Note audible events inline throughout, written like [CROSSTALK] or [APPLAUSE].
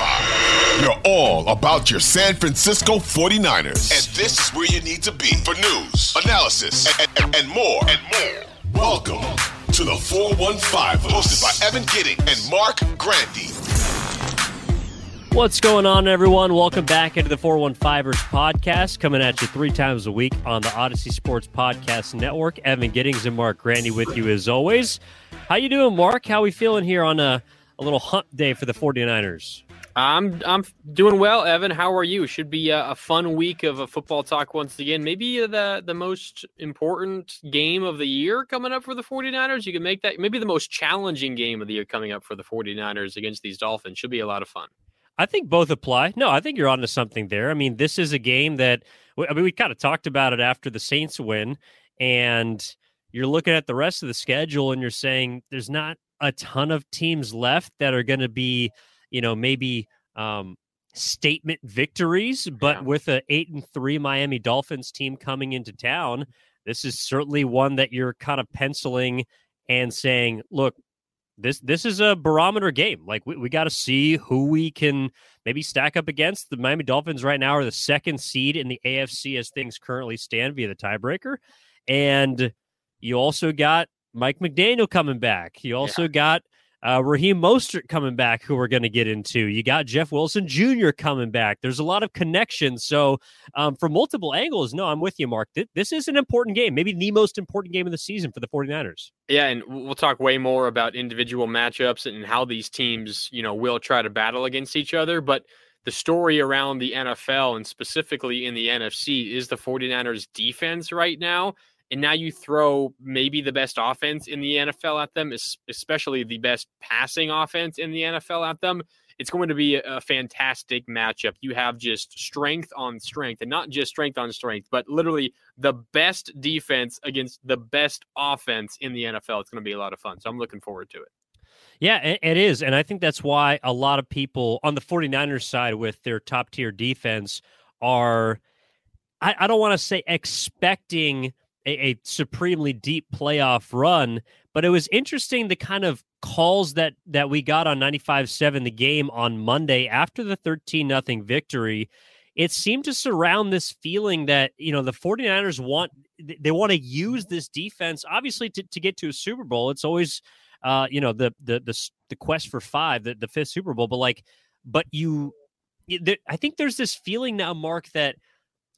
You're all about your San Francisco 49ers. And this is where you need to be for news, analysis, and, and, and more. And more. Welcome to the 415, hosted by Evan Gidding and Mark Grandy. What's going on, everyone? Welcome back into the 415ers podcast, coming at you three times a week on the Audacy Sports Podcast Network. Evan Giddings and Mark Grandy with you as always. How you doing, Mark? How we feeling here on a, a little hump day for the 49ers? I'm I'm doing well, Evan. How are you? Should be a, a fun week of a football talk once again. Maybe uh, the the most important game of the year coming up for the 49ers. You can make that maybe the most challenging game of the year coming up for the 49ers against these Dolphins. Should be a lot of fun. I think both apply. No, I think you're onto something there. I mean, this is a game that I mean we kind of talked about it after the Saints win, and you're looking at the rest of the schedule and you're saying there's not a ton of teams left that are going to be, you know, maybe um, statement victories. But yeah. with a eight and three Miami Dolphins team coming into town, this is certainly one that you're kind of penciling and saying, look, this this is a barometer game. Like we, we got to see who we can maybe stack up against. The Miami Dolphins right now are the second seed in the AFC as things currently stand via the tiebreaker. And you also got Mike McDaniel coming back. You also yeah. got uh, Raheem Mostert coming back, who we're going to get into. You got Jeff Wilson Jr. coming back. There's a lot of connections. So, um, from multiple angles, no, I'm with you, Mark. Th- this is an important game, maybe the most important game of the season for the 49ers. Yeah, and we'll talk way more about individual matchups and how these teams, you know, will try to battle against each other. But the story around the NFL and specifically in the NFC is the 49ers defense right now and now you throw maybe the best offense in the NFL at them, especially the best passing offense in the NFL at them. It's going to be a fantastic matchup. You have just strength on strength, and not just strength on strength, but literally the best defense against the best offense in the NFL. It's going to be a lot of fun. So I'm looking forward to it. Yeah, it is. And I think that's why a lot of people on the 49ers side with their top tier defense are, I, I don't want to say expecting a, a supremely deep playoff run. But it was interesting the kind of calls that that we got on 95-7 the game on Monday after the 13 nothing victory. It seemed to surround this feeling that, you know, the 49ers want they want to use this defense obviously to, to get to a Super Bowl. It's always uh, you know, the the the the quest for 5, the, the fifth Super Bowl, but like but you I think there's this feeling now Mark that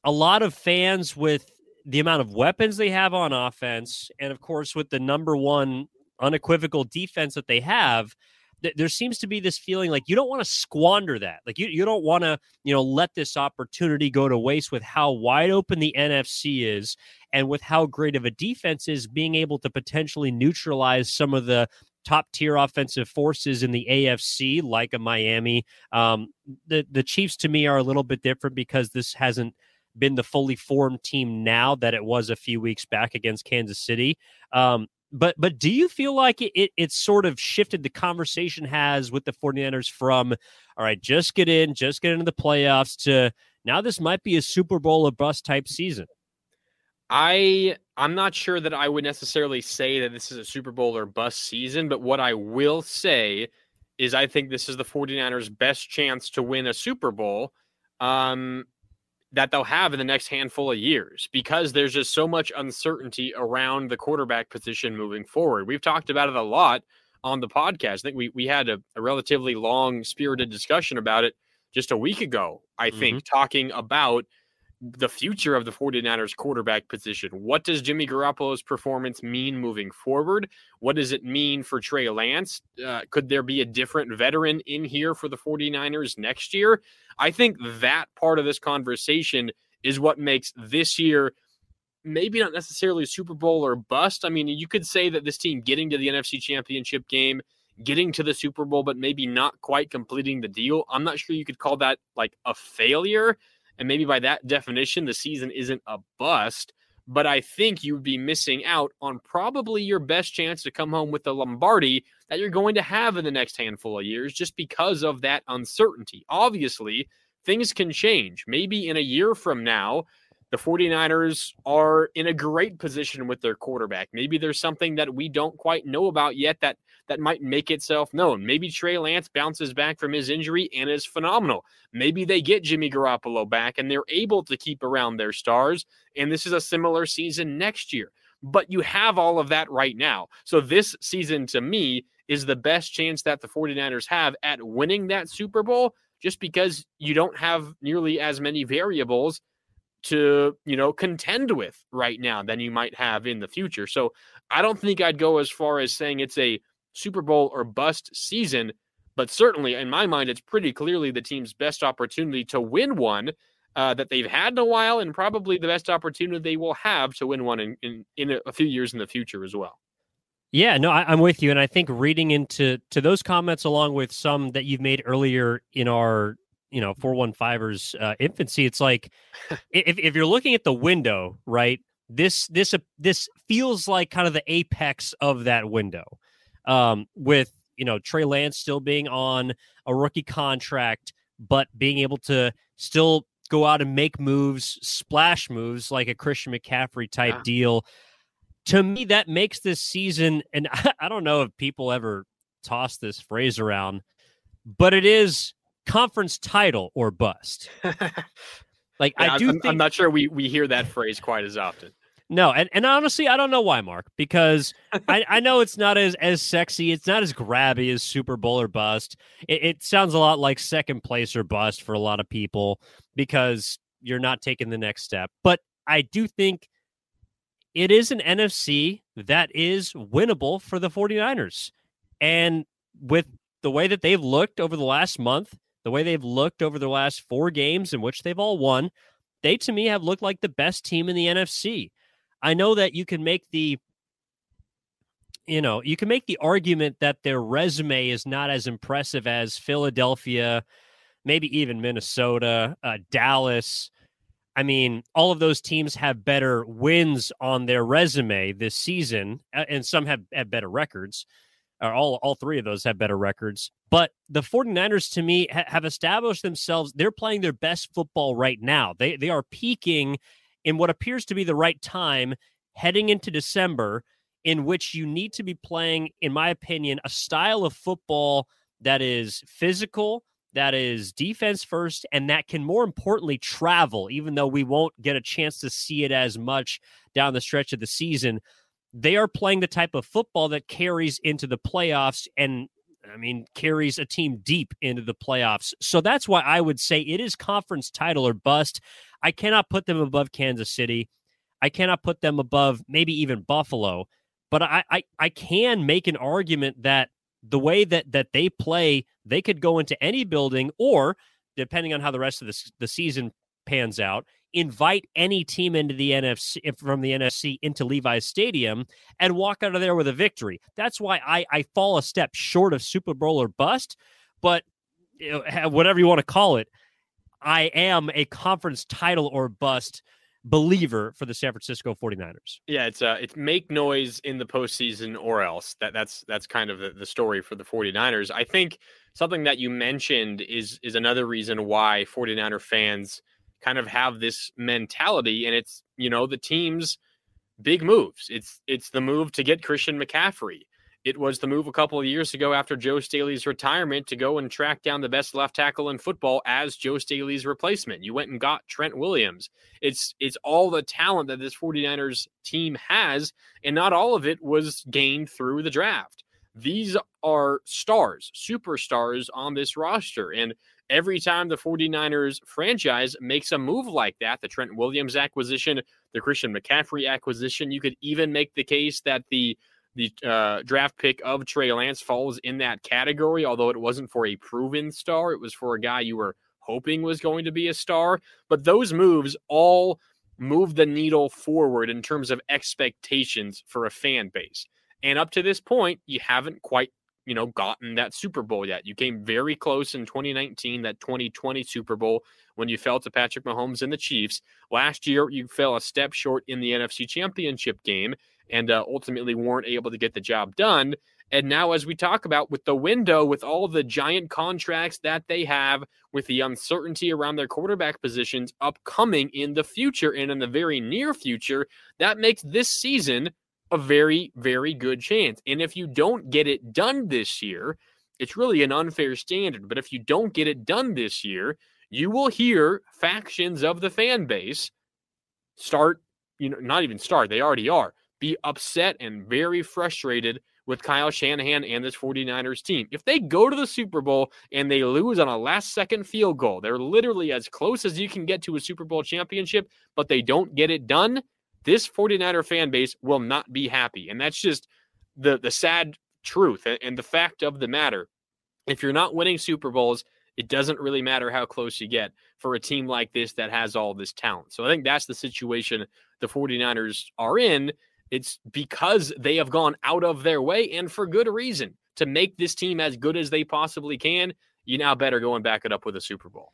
a lot of fans with the amount of weapons they have on offense, and of course, with the number one unequivocal defense that they have, th- there seems to be this feeling like you don't want to squander that. Like you, you don't want to, you know, let this opportunity go to waste with how wide open the NFC is and with how great of a defense is being able to potentially neutralize some of the top tier offensive forces in the AFC, like a Miami. Um, the the Chiefs to me are a little bit different because this hasn't been the fully formed team now that it was a few weeks back against Kansas City. Um, but but do you feel like it, it it's sort of shifted the conversation has with the 49ers from all right, just get in, just get into the playoffs to now this might be a Super Bowl or bust type season? I I'm not sure that I would necessarily say that this is a Super Bowl or bust season, but what I will say is I think this is the 49ers best chance to win a Super Bowl. Um, that they'll have in the next handful of years because there's just so much uncertainty around the quarterback position moving forward. We've talked about it a lot on the podcast. I think we we had a, a relatively long spirited discussion about it just a week ago, I think, mm-hmm. talking about the future of the 49ers quarterback position. What does Jimmy Garoppolo's performance mean moving forward? What does it mean for Trey Lance? Uh, could there be a different veteran in here for the 49ers next year? I think that part of this conversation is what makes this year maybe not necessarily a Super Bowl or bust. I mean, you could say that this team getting to the NFC Championship game, getting to the Super Bowl, but maybe not quite completing the deal. I'm not sure you could call that like a failure. And maybe by that definition, the season isn't a bust. But I think you would be missing out on probably your best chance to come home with the Lombardi that you're going to have in the next handful of years just because of that uncertainty. Obviously, things can change. Maybe in a year from now, the 49ers are in a great position with their quarterback. Maybe there's something that we don't quite know about yet that that might make itself known. Maybe Trey Lance bounces back from his injury and is phenomenal. Maybe they get Jimmy Garoppolo back and they're able to keep around their stars and this is a similar season next year. But you have all of that right now. So this season to me is the best chance that the 49ers have at winning that Super Bowl just because you don't have nearly as many variables to you know contend with right now than you might have in the future. So I don't think I'd go as far as saying it's a Super Bowl or bust season, but certainly in my mind, it's pretty clearly the team's best opportunity to win one uh, that they've had in a while, and probably the best opportunity they will have to win one in in, in a few years in the future as well. Yeah, no, I, am with you, and I think reading into to those comments along with some that you've made earlier in our you know 415ers uh, infancy it's like [LAUGHS] if, if you're looking at the window right this this uh, this feels like kind of the apex of that window um with you know Trey Lance still being on a rookie contract but being able to still go out and make moves splash moves like a Christian McCaffrey type yeah. deal to me that makes this season and I, [LAUGHS] I don't know if people ever toss this phrase around but it is conference title or bust. [LAUGHS] like yeah, I do I'm, think, I'm not sure we we hear that phrase quite as often. No, and, and honestly, I don't know why, Mark, because I, I know it's not as as sexy, it's not as grabby as Super Bowl or bust. It, it sounds a lot like second place or bust for a lot of people because you're not taking the next step. But I do think it is an NFC that is winnable for the 49ers. And with the way that they've looked over the last month, the way they've looked over the last four games in which they've all won, they to me have looked like the best team in the NFC. I know that you can make the you know, you can make the argument that their resume is not as impressive as Philadelphia, maybe even Minnesota, uh, Dallas. I mean, all of those teams have better wins on their resume this season, and some have, have better records or all all three of those have better records. But the 49ers to me ha- have established themselves. They're playing their best football right now. They they are peaking in what appears to be the right time heading into December in which you need to be playing in my opinion a style of football that is physical, that is defense first and that can more importantly travel even though we won't get a chance to see it as much down the stretch of the season. They are playing the type of football that carries into the playoffs and I mean, carries a team deep into the playoffs. So that's why I would say it is conference title or bust. I cannot put them above Kansas City. I cannot put them above maybe even Buffalo. But I, I, I can make an argument that the way that that they play, they could go into any building, or depending on how the rest of the, the season pans out, invite any team into the NFC from the NFC into Levi's Stadium and walk out of there with a victory. That's why I, I fall a step short of Super Bowl or bust, but whatever you want to call it, I am a conference title or bust believer for the San Francisco 49ers. Yeah, it's uh it's make noise in the postseason or else. That that's that's kind of the, the story for the 49ers. I think something that you mentioned is is another reason why 49er fans kind of have this mentality and it's, you know, the team's big moves. It's it's the move to get Christian McCaffrey. It was the move a couple of years ago after Joe Staley's retirement to go and track down the best left tackle in football as Joe Staley's replacement. You went and got Trent Williams. It's it's all the talent that this 49ers team has and not all of it was gained through the draft. These are stars, superstars on this roster and every time the 49ers franchise makes a move like that, the Trent Williams acquisition, the Christian McCaffrey acquisition, you could even make the case that the the uh, draft pick of Trey Lance falls in that category, although it wasn't for a proven star. It was for a guy you were hoping was going to be a star. But those moves all move the needle forward in terms of expectations for a fan base. And up to this point, you haven't quite, you know, gotten that Super Bowl yet. You came very close in 2019, that 2020 Super Bowl, when you fell to Patrick Mahomes and the Chiefs. Last year, you fell a step short in the NFC Championship game and uh, ultimately weren't able to get the job done. And now, as we talk about with the window, with all the giant contracts that they have, with the uncertainty around their quarterback positions upcoming in the future and in the very near future, that makes this season a very, very good chance. And if you don't get it done this year, it's really an unfair standard. But if you don't get it done this year, you will hear factions of the fan base start, you know, not even start, they already are be upset and very frustrated with Kyle Shanahan and this 49ers team. If they go to the Super Bowl and they lose on a last second field goal, they're literally as close as you can get to a Super Bowl championship, but they don't get it done. This 49er fan base will not be happy. And that's just the, the sad truth and the fact of the matter. If you're not winning Super Bowls, it doesn't really matter how close you get for a team like this that has all this talent. So I think that's the situation the 49ers are in. It's because they have gone out of their way and for good reason to make this team as good as they possibly can. You now better go and back it up with a Super Bowl.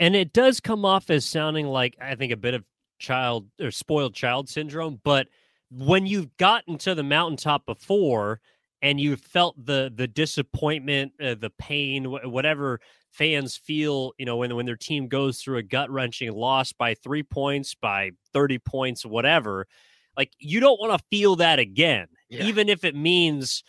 And it does come off as sounding like I think a bit of child or spoiled child syndrome, but when you've gotten to the mountaintop before and you felt the the disappointment, uh, the pain, whatever fans feel, you know, when when their team goes through a gut wrenching loss by three points, by thirty points, whatever, like you don't want to feel that again, yeah. even if it means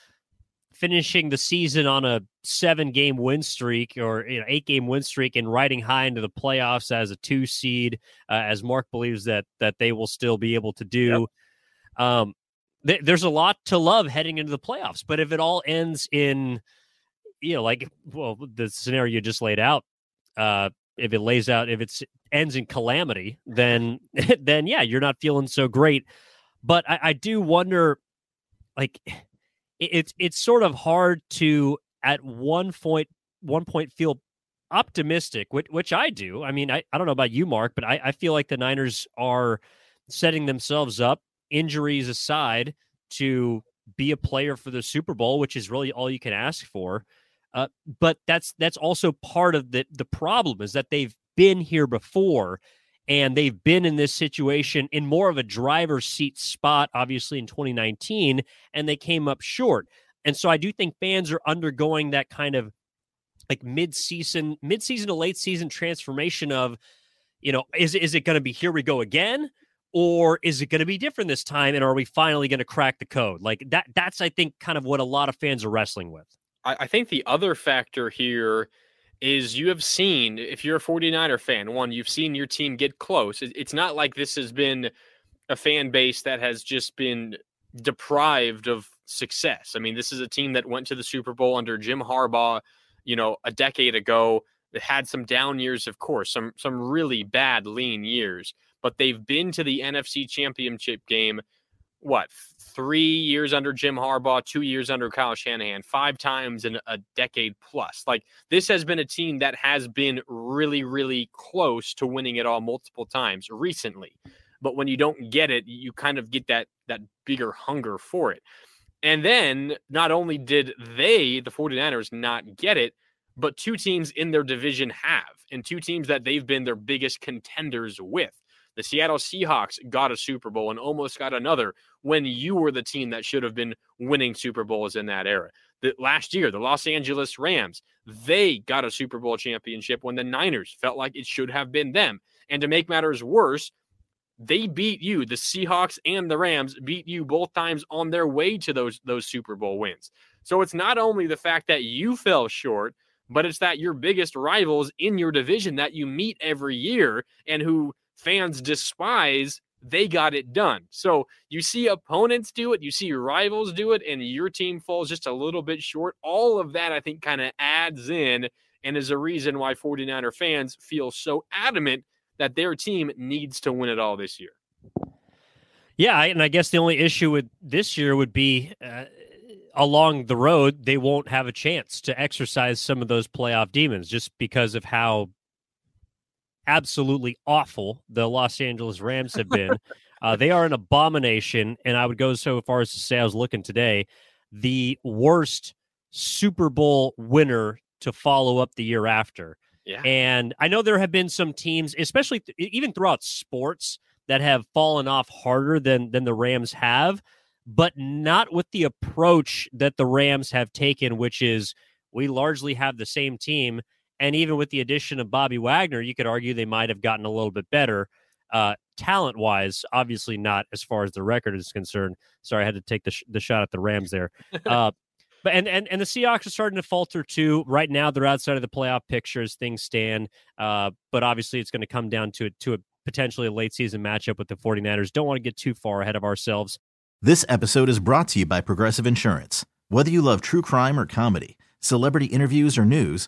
finishing the season on a seven game win streak or you know, eight game win streak and riding high into the playoffs as a two seed, uh, as Mark believes that that they will still be able to do. Yep. Um, th- there's a lot to love heading into the playoffs, but if it all ends in, you know, like well, the scenario you just laid out, uh, if it lays out, if it ends in calamity, then [LAUGHS] then yeah, you're not feeling so great but I, I do wonder, like, it's it's sort of hard to at one point one point feel optimistic, which, which I do. I mean, I, I don't know about you, Mark, but I, I feel like the Niners are setting themselves up, injuries aside, to be a player for the Super Bowl, which is really all you can ask for. Uh, but that's that's also part of the the problem is that they've been here before and they've been in this situation in more of a driver's seat spot, obviously in 2019, and they came up short. And so I do think fans are undergoing that kind of like mid-season, mid-season to late season transformation of, you know, is is it going to be here we go again? Or is it going to be different this time? And are we finally going to crack the code? Like that, that's I think kind of what a lot of fans are wrestling with. I, I think the other factor here is you have seen, if you're a 49er fan, one, you've seen your team get close. It's not like this has been a fan base that has just been deprived of success. I mean, this is a team that went to the Super Bowl under Jim Harbaugh, you know, a decade ago. It had some down years, of course, some some really bad lean years, but they've been to the NFC Championship game what three years under Jim Harbaugh, two years under Kyle Shanahan, five times in a decade plus. Like this has been a team that has been really, really close to winning it all multiple times recently. But when you don't get it, you kind of get that that bigger hunger for it. And then not only did they, the 49ers, not get it, but two teams in their division have, and two teams that they've been their biggest contenders with. The Seattle Seahawks got a Super Bowl and almost got another when you were the team that should have been winning Super Bowls in that era. The, last year, the Los Angeles Rams, they got a Super Bowl championship when the Niners felt like it should have been them. And to make matters worse, they beat you. The Seahawks and the Rams beat you both times on their way to those those Super Bowl wins. So it's not only the fact that you fell short, but it's that your biggest rivals in your division that you meet every year and who fans despise, they got it done. So you see opponents do it, you see rivals do it, and your team falls just a little bit short. All of that, I think, kind of adds in and is a reason why 49er fans feel so adamant that their team needs to win it all this year. Yeah, and I guess the only issue with this year would be uh, along the road they won't have a chance to exercise some of those playoff demons just because of how absolutely awful the Los Angeles Rams have been. [LAUGHS] uh, they are an abomination, and I would go so far as to say I was looking today the worst Super Bowl winner to follow up the year after. Yeah. And I know there have been some teams, especially th- even throughout sports, that have fallen off harder than than the Rams have, but not with the approach that the Rams have taken, which is we largely have the same team. And even with the addition of Bobby Wagner, you could argue they might have gotten a little bit better uh, talent wise. Obviously, not as far as the record is concerned. Sorry, I had to take the, sh- the shot at the Rams there. [LAUGHS] Uh, but and, and and the Seahawks are starting to falter too. Right now, they're outside of the playoff picture as things stand. Uh, but obviously, it's going to come down to to a potentially a late season matchup with the 49ers. Don't want to get too far ahead of ourselves. This episode is brought to you by Progressive Insurance. Whether you love true crime or comedy, celebrity interviews or news,